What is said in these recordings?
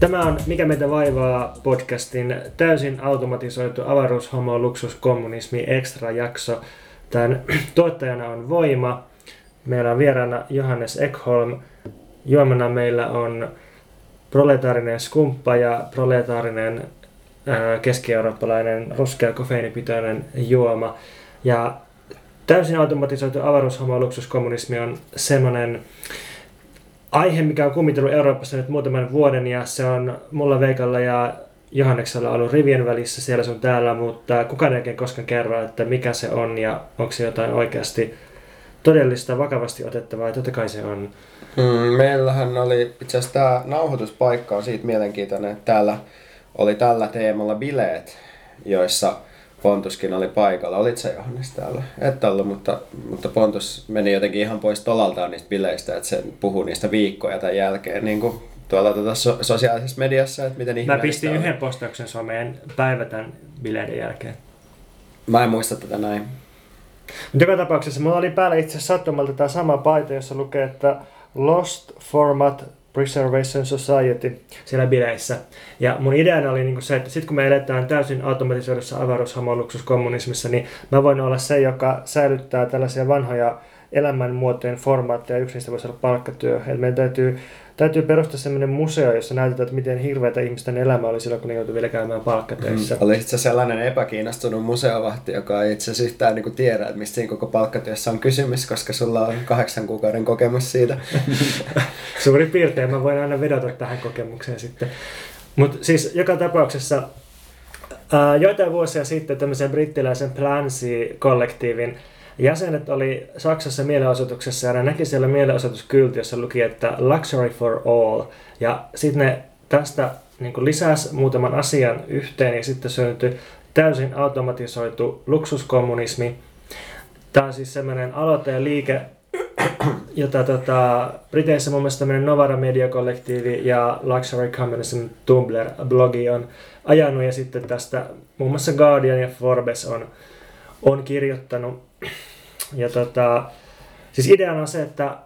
Tämä on Mikä meitä vaivaa podcastin täysin automatisoitu avaruushomo luksuskommunismi extra jakso. Tämän tuottajana on Voima. Meillä on vieraana Johannes Ekholm. Juomana meillä on proletaarinen skumppa ja proletaarinen keski-eurooppalainen ruskea kofeiinipitoinen juoma. Ja täysin automatisoitu avaruushomo luksuskommunismi on semmoinen aihe, mikä on kumitellut Euroopassa nyt muutaman vuoden ja se on mulla Veikalla ja Johanneksella ollut rivien välissä siellä sun täällä, mutta kukaan ei koskaan kerro, että mikä se on ja onko se jotain oikeasti todellista, vakavasti otettavaa. Totta kai se on. Mm, meillähän oli itse asiassa tämä nauhoituspaikka on siitä mielenkiintoinen, että täällä oli tällä teemalla bileet, joissa Pontuskin oli paikalla. Olit sä Johannes täällä? Et ollut, mutta, mutta Pontus meni jotenkin ihan pois tolaltaan niistä bileistä, että se puhuu niistä viikkoja tämän jälkeen niin kuin tuolla tuota so- sosiaalisessa mediassa, että miten Mä pistin yhden postauksen someen päivä tämän bileiden jälkeen. Mä en muista tätä näin. Mutta joka tapauksessa mulla oli päällä itse sattumalta tämä sama paita, jossa lukee, että Lost Format Preservation Society siellä bileissä. Ja mun ideana oli niinku se, että sitten kun me eletään täysin automatisoidussa avaruushamoluksuskommunismissa, niin mä voin olla se, joka säilyttää tällaisia vanhoja elämänmuotojen formaatteja. Yksi niistä voisi olla palkkatyö. Eli meidän täytyy täytyy perustaa sellainen museo, jossa näytetään, että miten hirveätä ihmisten elämä oli silloin, kun ne joutui vielä käymään palkkatöissä. Mm. Olisitko sellainen epäkiinnostunut museovahti, joka ei itse asiassa yhtään niin tiedä, että mistä siinä koko palkkatyössä on kysymys, koska sulla on kahdeksan kuukauden kokemus siitä. Suuri piirtein, mä voin aina vedota tähän kokemukseen sitten. Mutta siis joka tapauksessa ää, joitain vuosia sitten tämmöisen brittiläisen Plancy-kollektiivin jäsenet oli Saksassa mielenosoituksessa ja näki siellä mielenosoituskylti, jossa luki, että Luxury for All. Ja sitten ne tästä niin lisäsi muutaman asian yhteen ja sitten syntyi täysin automatisoitu luksuskommunismi. Tämä on siis semmoinen aloite ja liike, jota tota, Briteissä mun mielestä tämmöinen Novara Media Kollektiivi ja Luxury Communism Tumblr-blogi on ajanut ja sitten tästä muun muassa Guardian ja Forbes on, on kirjoittanut. Ja tota, siis ideana on se, että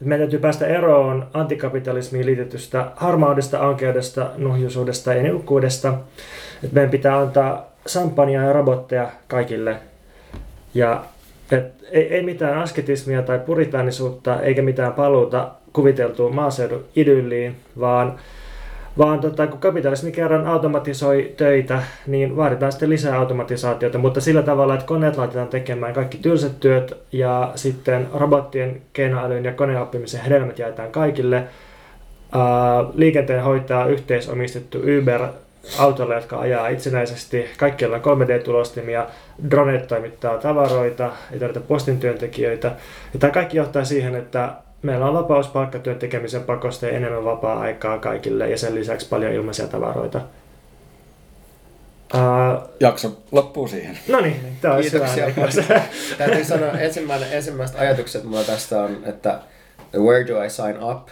meidän täytyy päästä eroon antikapitalismiin liitetystä harmaudesta, ankeudesta, nuhjuisuudesta ja niukkuudesta. Että meidän pitää antaa sampania ja robotteja kaikille. Ja et ei, ei mitään asketismia tai puritaanisuutta eikä mitään paluuta kuviteltuun maaseudun idylliin, vaan vaan tota, kun kapitalismi kerran automatisoi töitä, niin vaaditaan sitten lisää automatisaatiota, mutta sillä tavalla, että koneet laitetaan tekemään kaikki tylsät työt ja sitten robottien keinoälyn ja koneoppimisen hedelmät jaetaan kaikille. liikenteen hoitaa yhteisomistettu Uber autolle, jotka ajaa itsenäisesti. Kaikkialla on 3D-tulostimia, dronet toimittaa tavaroita, ei tarvita postin työntekijöitä. Ja tämä kaikki johtaa siihen, että meillä on vapaus palkkatyön tekemisen pakosta ja enemmän vapaa-aikaa kaikille ja sen lisäksi paljon ilmaisia tavaroita. Uh, Jakso loppuu siihen. No niin, tämä olisi Kiitoksia. Hyvä. Täytyy sanoa, ensimmäinen, ensimmäiset ajatukset mulla tästä on, että where do I sign up?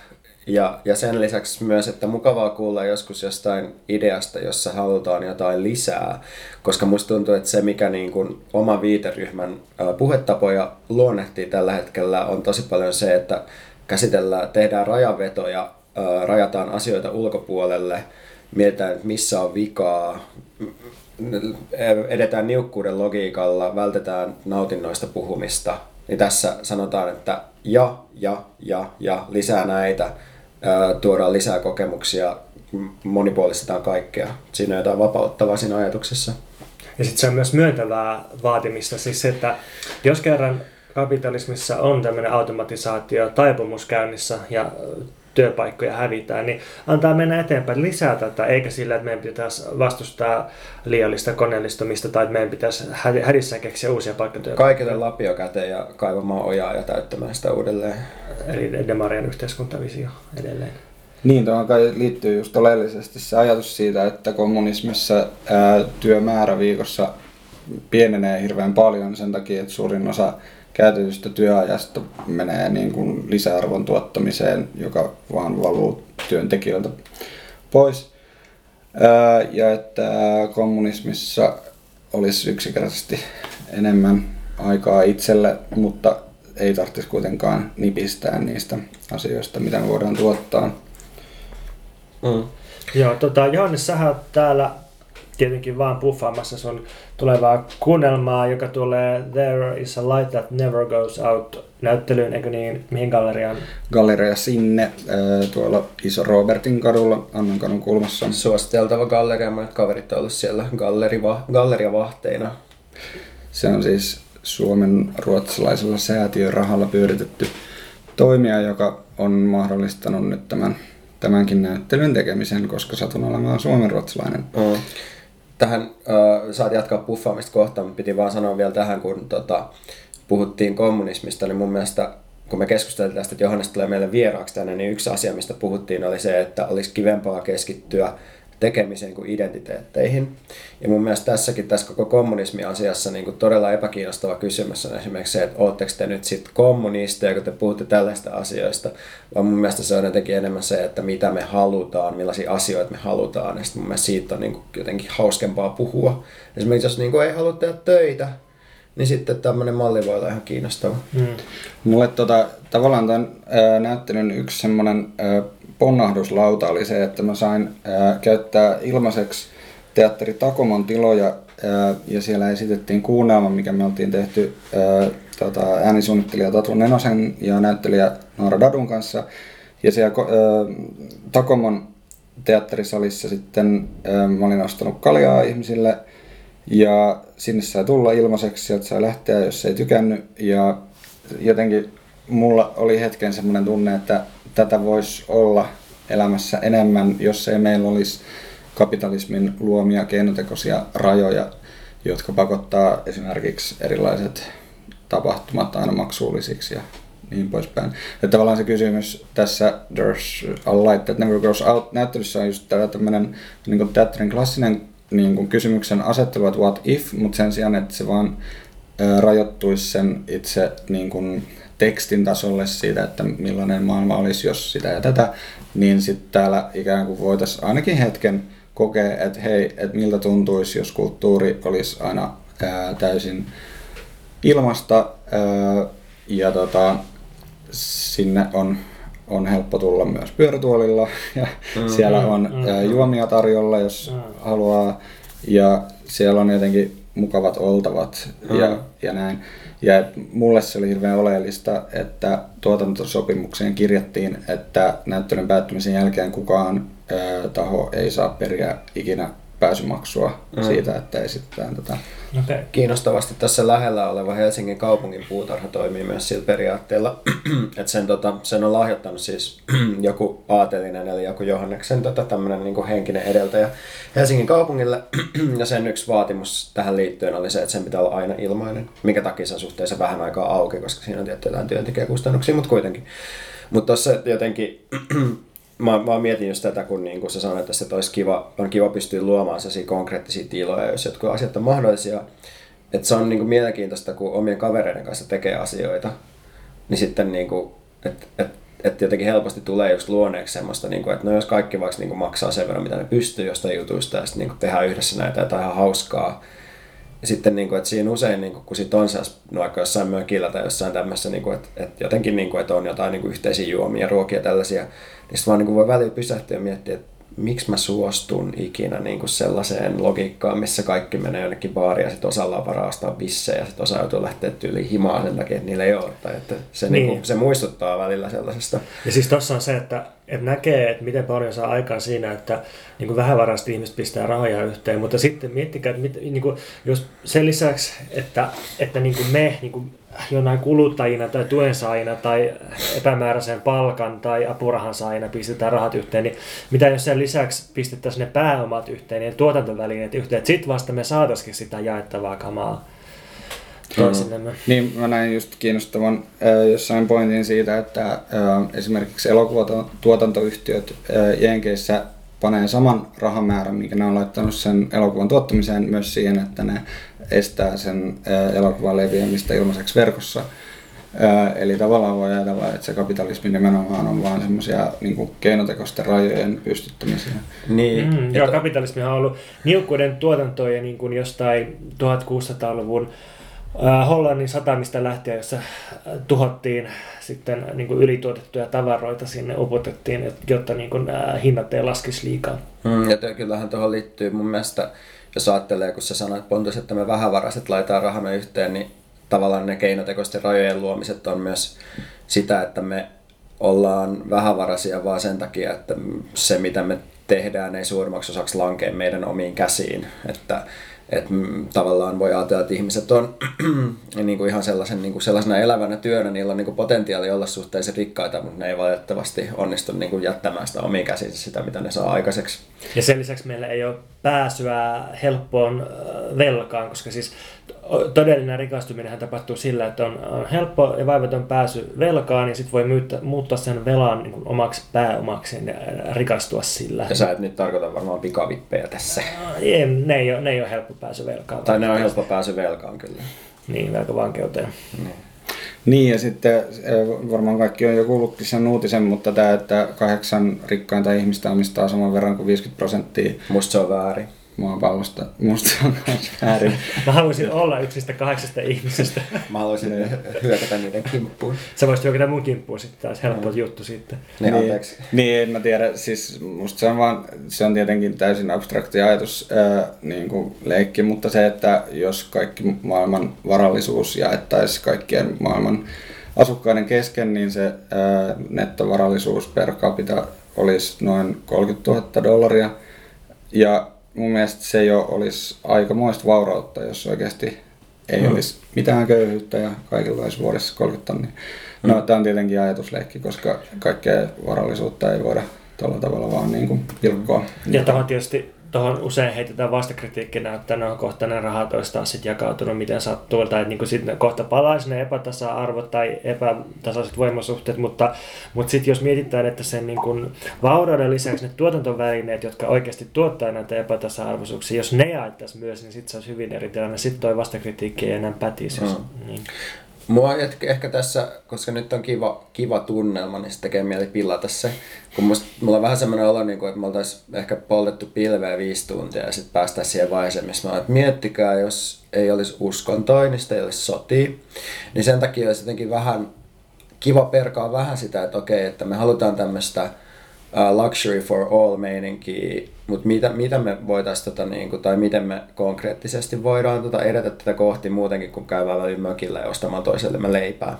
Ja, ja sen lisäksi myös, että mukavaa kuulla joskus jostain ideasta, jossa halutaan jotain lisää, koska musta tuntuu, että se mikä niin kuin oma viiteryhmän puhetapoja luonnehtii tällä hetkellä on tosi paljon se, että käsitellään, tehdään rajavetoja, rajataan asioita ulkopuolelle, mietitään, että missä on vikaa, edetään niukkuuden logiikalla, vältetään nautinnoista puhumista. Niin tässä sanotaan, että ja, ja, ja, ja lisää näitä tuodaan lisää kokemuksia, monipuolistetaan kaikkea. Siinä on jotain vapauttavaa siinä ajatuksessa. Ja sitten se on myös myöntävää vaatimista, siis se, että jos kerran kapitalismissa on tämmöinen automatisaatio taipumus käynnissä ja työpaikkoja hävitään, niin antaa mennä eteenpäin lisää tätä, eikä sillä, että meidän pitäisi vastustaa liiallista koneellistumista tai että meidän pitäisi hädissä keksiä uusia paikkatyöpaikkoja. Kaikille lapio käteen ja kaivamaan ojaa ja täyttämään sitä uudelleen. Eli Demarien yhteiskuntavisio edelleen. Niin, tuohon kai liittyy just oleellisesti se ajatus siitä, että kommunismissa ää, työmäärä viikossa pienenee hirveän paljon sen takia, että suurin osa käytetystä työajasta menee niin kuin lisäarvon tuottamiseen, joka vaan valuu työntekijöiltä pois. Ja että kommunismissa olisi yksinkertaisesti enemmän aikaa itselle, mutta ei tarvitsisi kuitenkaan nipistää niistä asioista, mitä me voidaan tuottaa. Mm. Joo, tota, Johannes, sä oot täällä tietenkin vaan puffaamassa sun tulevaa kuunnelmaa, joka tulee There is a light that never goes out näyttelyyn, eikö niin? Mihin galleriaan? Galleria sinne, tuolla Iso Robertin kadulla, Annan kadun kulmassa. Suositeltava galleria, monet kaverit ovat siellä galleriva, galleriavahteina. Se on siis Suomen ruotsalaisella säätiörahalla pyöritetty toimija, joka on mahdollistanut nyt tämän, tämänkin näyttelyn tekemisen, koska satun olemaan suomenruotsalainen. Mm. Tähän äh, saat jatkaa puffaamista kohta, mutta piti vaan sanoa vielä tähän, kun tota, puhuttiin kommunismista, niin mun mielestä kun me keskusteltiin tästä, että Johannes tulee meille vieraaksi tänne, niin yksi asia, mistä puhuttiin, oli se, että olisi kivempaa keskittyä tekemiseen kuin identiteetteihin. Ja mun mielestä tässäkin tässä koko kommunismi-asiassa niin kuin todella epäkiinnostava kysymys on esimerkiksi se, että ootteko te nyt sitten kommunisteja, kun te puhutte tällaista asioista, vaan mun mielestä se on jotenkin enemmän se, että mitä me halutaan, millaisia asioita me halutaan, ja sitten mun mielestä siitä on niin kuin jotenkin hauskempaa puhua. Esimerkiksi jos niin kuin ei halua tehdä töitä, niin sitten tämmöinen malli voi olla ihan kiinnostava. Hmm. Mulle tota, tavallaan tämän ää, näyttelyn yksi semmoinen ponnahduslauta oli se, että mä sain ää, käyttää ilmaiseksi teatteri Takomon tiloja ää, ja siellä esitettiin kuunnelma, mikä me oltiin tehty ää, tota, äänisuunnittelija Tatu Nenosen ja näyttelijä Noora Dadun kanssa. Ja siellä ää, Takomon teatterisalissa sitten ää, mä olin ostanut kaljaa ihmisille ja sinne sai tulla ilmaiseksi, sieltä sai lähteä, jos ei tykännyt. Ja jotenkin mulla oli hetken semmoinen tunne, että tätä voisi olla elämässä enemmän, jos ei meillä olisi kapitalismin luomia keinotekoisia rajoja, jotka pakottaa esimerkiksi erilaiset tapahtumat aina maksullisiksi ja niin poispäin. Ja tavallaan se kysymys tässä There's a light that never goes out näyttelyssä on just tämmöinen niin teatterin klassinen niin kuin kysymyksen asettelu, että what if, mutta sen sijaan, että se vaan rajoittuisi sen itse niin kuin tekstin tasolle siitä, että millainen maailma olisi, jos sitä ja tätä, niin sitten täällä ikään kuin voitaisiin ainakin hetken kokea, että hei, että miltä tuntuisi, jos kulttuuri olisi aina ää, täysin ilmasta ää, ja tota, sinne on, on helppo tulla myös pyörätuolilla ja mm, siellä on mm, juomia tarjolla, jos mm. haluaa ja siellä on jotenkin mukavat oltavat mm. ja, ja näin. Ja mulle se oli hirveän oleellista, että tuotantosopimukseen kirjattiin, että näyttelyn päättymisen jälkeen kukaan ö, taho ei saa periä ikinä pääsymaksua mm. siitä, että esitetään tätä. Okay. Kiinnostavasti tässä lähellä oleva Helsingin kaupungin puutarha toimii myös sillä periaatteella, että sen, tota, sen on lahjoittanut siis joku aatelinen eli joku Johanneksen tota, tämmöinen niin henkinen edeltäjä Helsingin kaupungille. ja sen yksi vaatimus tähän liittyen oli se, että sen pitää olla aina ilmainen, minkä takia se suhteessa vähän aikaa auki, koska siinä on tietty jotain työntekijäkustannuksia, mutta kuitenkin. Mutta tuossa jotenkin mä, mä mietin just tätä, kun niin kun sä sanoit, että olisi kiva, on kiva pystyä luomaan sellaisia konkreettisia tiloja, jos jotkut asiat on mahdollisia. Että se on niin kuin mielenkiintoista, kun omien kavereiden kanssa tekee asioita, niin sitten niin kuin, että et, et jotenkin helposti tulee just luoneeksi semmoista, niin kuin, että no jos kaikki vaikka niin kuin maksaa sen verran, mitä ne pystyy jostain jutuista ja sitten niin kuin tehdään yhdessä näitä jotain ihan hauskaa, sitten, niin kuin, että siinä usein, niin kuin, kun sit on no, vaikka jossain mökillä tai jossain tämmöisessä, niin kuin, että, että jotenkin, niin kuin, että on jotain niin kuin, yhteisiä juomia, ruokia tällaisia, niin sitten vaan niin kuin, voi välillä pysähtyä ja miettiä, että miksi mä suostun ikinä niin kuin sellaiseen logiikkaan, missä kaikki menee jonnekin baariin ja sitten osalla on varaa ostaa bissejä ja sitten osa joutuu lähteä tyyliin himaan sen takia, että niillä ei ole. Tai että se, niin. Niin kuin, se muistuttaa välillä sellaisesta. Ja siis tuossa on se, että, että näkee, että miten paljon saa aikaan siinä, että niin kuin vähävaraiset ihmiset pistää rahoja yhteen, mutta sitten miettikää, että mit, niin kuin, jos sen lisäksi, että, että niin kuin me niin kuin jonain kuluttajina tai tuensaajina tai epämääräisen palkan tai apurahan saajina pistetään rahat yhteen, niin mitä jos sen lisäksi pistettäisiin ne pääomat yhteen ja tuotantovälineet yhteen, sitten vasta me saataisiin sitä jaettavaa kamaa toisillemme. Niin, mä näin just kiinnostavan äh, jossain pointin siitä, että äh, esimerkiksi elokuvatuotantoyhtiöt äh, Jenkeissä panee saman rahamäärän, mikä ne on laittanut sen elokuvan tuottamiseen, myös siihen, että ne estää sen elokuvan leviämistä ilmaiseksi verkossa. Eli tavallaan voi ajatella, että se kapitalismi nimenomaan on vaan semmoisia niin keinotekoisten rajojen pystyttämisiä. Niin. Mm, joo, kapitalismi on ollut niukkuuden tuotantoja niin kuin jostain 1600-luvun äh, Hollannin satamista lähtien, jossa äh, tuhottiin sitten niin kuin ylituotettuja tavaroita sinne upotettiin, jotta niin kuin, äh, hinnat ei laskisi liikaa. Mm, ja kyllähän tuohon liittyy mun mielestä, jos ajattelee, kun sä sanoit Pontus, että me vähävaraiset laitetaan rahamme yhteen, niin tavallaan ne keinotekoisten rajojen luomiset on myös sitä, että me ollaan vähävaraisia vaan sen takia, että se mitä me tehdään ei suurimmaksi osaksi lankea meidän omiin käsiin. Että että tavallaan voi ajatella, että ihmiset on niin kuin ihan sellaisen, niin kuin sellaisena elävänä työnä, niillä on niin kuin potentiaali olla suhteellisen rikkaita, mutta ne ei valitettavasti onnistu niin kuin jättämään sitä omiin käsinsä sitä, mitä ne saa aikaiseksi. Ja sen lisäksi meillä ei ole pääsyä helppoon velkaan, koska siis todellinen rikastuminen tapahtuu sillä, että on, on helppo ja vaivaton pääsy velkaan ja sitten voi myyttä, muuttaa sen velan niin omaksi pääomaksi ja rikastua sillä. Ja sä et nyt tarkoita varmaan pikavippejä tässä. Ei, ne, ei ole, ne ei ole helppo pääsy velkaan. Tai ne on helppo pääsy velkaan kyllä. Niin, velkavankeuteen. Niin. Niin ja sitten varmaan kaikki on jo kuullutkin sen uutisen, mutta tämä, että kahdeksan rikkainta ihmistä omistaa saman verran kuin 50 prosenttia. Musta se on väärin maapallosta. Musta on myös väärin. Mä haluaisin olla yksi niistä kahdeksasta ihmisestä. Mä haluaisin hyökätä niiden kimppuun. Sä voisit hyökätä mun kimppuun sitten taas, helppo mm. juttu sitten. Niin, niin, anteeksi. Niin, en mä tiedä. Siis musta se on vaan, se on tietenkin täysin abstrakti ajatus, ää, niin kuin leikki, mutta se, että jos kaikki maailman varallisuus jaettaisiin kaikkien maailman asukkaiden kesken, niin se ää, nettovarallisuus per capita olisi noin 30 000 dollaria. Ja mun mielestä se jo olisi aikamoista vaurautta, jos oikeasti ei mm. olisi mitään köyhyyttä ja kaikilla olisi vuodessa 30 tonnia. No, mm. tämä on tietenkin ajatusleikki, koska kaikkea varallisuutta ei voida tuolla tavalla vaan niin kuin pilkkoa. Ja tuohon tietysti tuohon usein heitetään vastakritiikkinä, että ne on kohta ne rahat olisi taas sit jakautunut miten sattuu, tai niin sitten kohta palaisi ne epätasa-arvot tai epätasaiset voimasuhteet, mutta, mutta sitten jos mietitään, että sen niin kuin vaurauden lisäksi ne tuotantovälineet, jotka oikeasti tuottaa näitä epätasa-arvoisuuksia, jos ne jaettaisiin myös, niin sitten se olisi hyvin eri tilanne. Sitten tuo vastakritiikki ei enää pätisi. Mm. Niin. Mua ehkä tässä, koska nyt on kiva, kiva tunnelma, niin se tekee mieli pillata se. Kun musta, mulla on vähän semmoinen olo, niin kuin, että me oltaisiin ehkä poltettu pilveä viisi tuntia ja sitten päästä siihen vaiheeseen, missä mä että miettikää, jos ei olisi uskontoa, niin sitä ei olisi sotia. Niin sen takia olisi jotenkin vähän kiva perkaa vähän sitä, että okei, että me halutaan tämmöistä uh, luxury for all meininkiä, mutta mitä, mitä me voitaisiin, tota, niin kuin, tai miten me konkreettisesti voidaan tota, edetä tätä kohti muutenkin, kun käydään välillä mökillä ja ostamaan toisellemme leipää?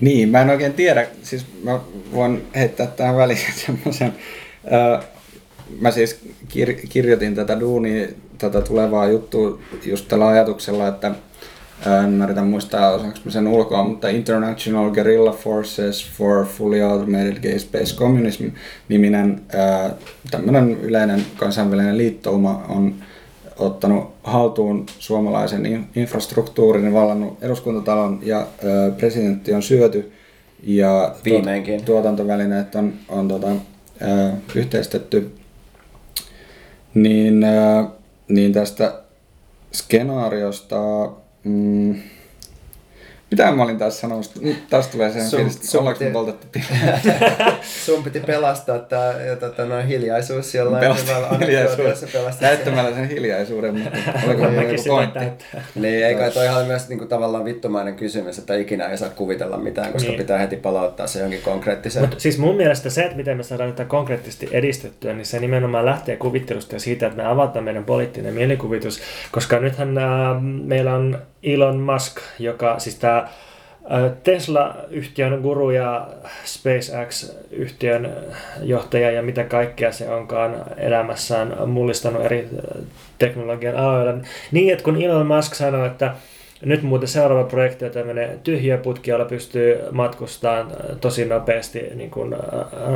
Niin, mä en oikein tiedä, siis mä voin heittää tähän väliin semmoisen, mä siis kir- kirjoitin tätä duunia, tätä tulevaa juttua just tällä ajatuksella, että mä yritän muistaa osaanko sen ulkoa, mutta International Guerrilla Forces for Fully Automated Gay Space Communism niminen tämmöinen yleinen kansainvälinen liittouma on ottanut haltuun suomalaisen infrastruktuurin, vallannut eduskuntatalon ja presidentti on syöty ja Viimeinkin. tuotantovälineet on, on tota, yhteistetty. Niin, niin tästä skenaariosta Mm. Mitä mä olin taas sanomassa? Nyt taas tulee sen fiilis, että ollaanko piti... poltettu Sun piti pelastaa tää tota, noin hiljaisuus jollain tavalla hiljaisuus. Näyttämällä sen hiljaisuuden, mutta oliko mulla joku pointti? Niin, ei kai toi ihan myös niinku, tavallaan vittumainen kysymys, että ikinä ei saa kuvitella mitään, koska niin. pitää heti palauttaa se jonkin konkreettiseen. Mut siis mun mielestä se, että miten me saadaan tätä konkreettisesti edistettyä, niin se nimenomaan lähtee kuvittelusta ja siitä, että me avataan meidän poliittinen mielikuvitus, koska nythän äh, meillä on Elon Musk, joka siis tämä Tesla-yhtiön guru ja SpaceX-yhtiön johtaja ja mitä kaikkea se onkaan elämässään mullistanut eri teknologian aloilla. Niin, että kun Elon Musk sanoi, että nyt muuten seuraava projekti on tämmöinen tyhjä putki, jolla pystyy matkustamaan tosi nopeasti niin kuin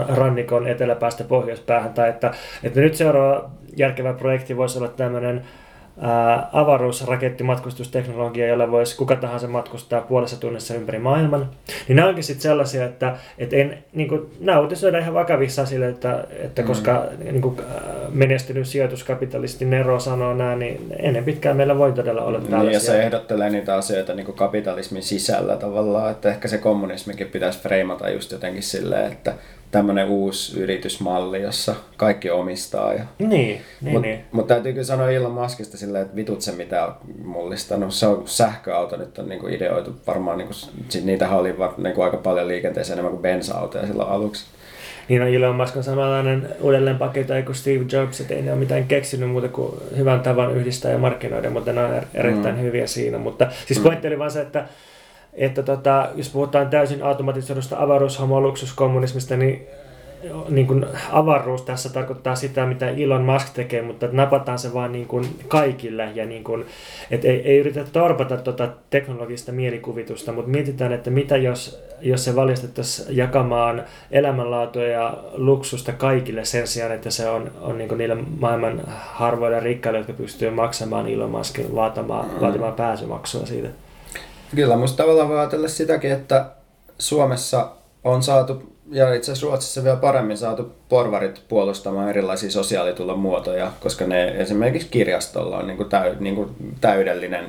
rannikon eteläpäästä pohjoispäähän, tai että, että nyt seuraava järkevä projekti voisi olla tämmöinen ää, avaruusrakettimatkustusteknologia, jolla voisi kuka tahansa matkustaa puolessa tunnissa ympäri maailman. Niin nämä onkin sitten sellaisia, että, että en, niin kuin, nämä uutisoidaan ihan vakavissa sille, että, että mm. koska niin kuin, menestynyt sijoituskapitalisti Nero sanoo nämä, niin ennen pitkään meillä voi todella olla tällaisia. Niin, ja se ehdottelee niitä asioita niin kuin kapitalismin sisällä tavallaan, että ehkä se kommunismikin pitäisi freimata just jotenkin silleen, että tämmöinen uusi yritysmalli, jossa kaikki omistaa. Ja... Niin, niin, Mutta niin. mut täytyy kyllä sanoa Elon Muskista silleen, että vitut se mitä on mullistanut. Se on sähköauto nyt on niinku ideoitu varmaan, niinku, sit niitähän oli niinku aika paljon liikenteessä enemmän kuin bensa-autoja silloin aluksi. Niin on Elon Musk on samanlainen uudelleen paketoija kuin Steve Jobs, että ei ne ole mitään keksinyt muuta kuin hyvän tavan yhdistää ja markkinoida, mutta ne on er- erittäin mm. hyviä siinä. Mutta siis pointti oli vaan se, että että tota, jos puhutaan täysin automatisoidusta avaruushomoluksuskommunismista, niin niin kuin avaruus tässä tarkoittaa sitä, mitä Elon Musk tekee, mutta napataan se vaan niin kuin kaikille ja niin kuin, et ei, ei yritetä torpata tuota teknologista mielikuvitusta, mutta mietitään, että mitä jos, jos se valjastettaisiin jakamaan elämänlaatua ja luksusta kaikille sen sijaan, että se on, on niin kuin niille maailman harvoille rikkaille, jotka pystyy maksamaan Elon Muskin vaatimaan, vaatimaan pääsymaksua siitä. Kyllä, musta tavallaan voi ajatella sitäkin, että Suomessa on saatu, ja itse asiassa Ruotsissa vielä paremmin saatu porvarit puolustamaan erilaisia sosiaalitulon muotoja, koska ne esimerkiksi kirjastolla on niin kuin täy, niin kuin täydellinen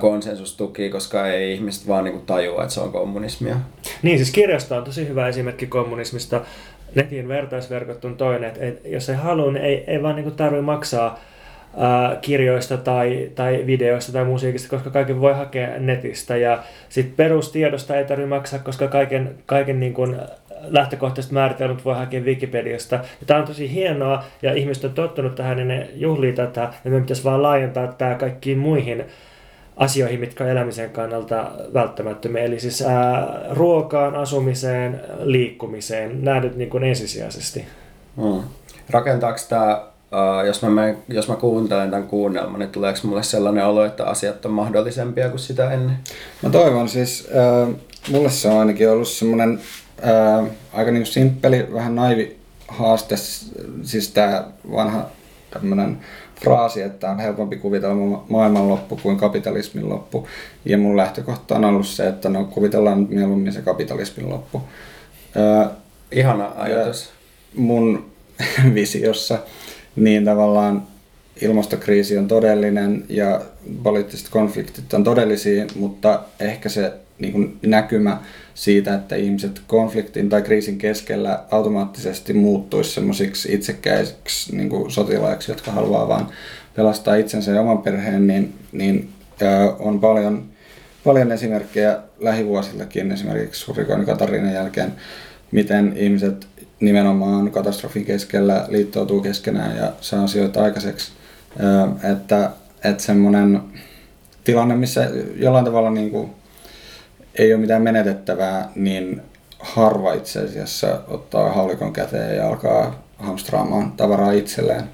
konsensustuki, koska ei ihmiset vaan niin kuin tajua, että se on kommunismia. Niin, siis kirjasto on tosi hyvä esimerkki kommunismista. Netin vertaisverkot on toinen, että jos ei halua, niin ei, ei vaan niin tarvitse maksaa kirjoista tai, tai videoista tai musiikista, koska kaiken voi hakea netistä. Ja sitten perustiedosta ei tarvitse maksaa, koska kaiken, kaiken niin kuin lähtökohtaisesti määritelmät voi hakea Wikipediasta. Ja tämä on tosi hienoa ja ihmiset on tottunut tähän ja ne juhlii tätä. Ja meidän pitäisi vaan laajentaa tämä kaikkiin muihin asioihin, mitkä on elämisen kannalta välttämättömiä. Eli siis ää, ruokaan, asumiseen, liikkumiseen. Nämä nyt niin kuin ensisijaisesti. Hmm. Rakentaako tämä Uh, jos, mä menen, jos mä kuuntelen tämän kuunnelman, niin tuleeko mulle sellainen olo, että asiat on mahdollisempia kuin sitä ennen? Mä toivon siis, äh, mulle se on ainakin ollut semmoinen äh, aika niin simppeli, vähän naivi haaste, siis tämä vanha tämmöinen fraasi, että on helpompi kuvitella maailmanloppu kuin kapitalismin loppu. Ja mun lähtökohta on ollut se, että no kuvitellaan nyt mieluummin se kapitalismin loppu. Äh, Ihana ajatus. Mun visiossa niin tavallaan ilmastokriisi on todellinen ja poliittiset konfliktit on todellisia, mutta ehkä se niin kuin näkymä siitä, että ihmiset konfliktin tai kriisin keskellä automaattisesti muuttuisi semmoisiksi itsekkäisiksi niin kuin sotilaiksi, jotka haluaa vaan pelastaa itsensä ja oman perheen, niin, niin on paljon, paljon esimerkkejä lähivuosillakin, esimerkiksi Hurrikaani Katarinan jälkeen, miten ihmiset nimenomaan katastrofin keskellä liittoutuu keskenään ja saa asioita aikaiseksi. Että, että semmoinen tilanne, missä jollain tavalla niin kuin ei ole mitään menetettävää, niin harva itse asiassa ottaa haulikon käteen ja alkaa hamstraamaan tavaraa itselleen.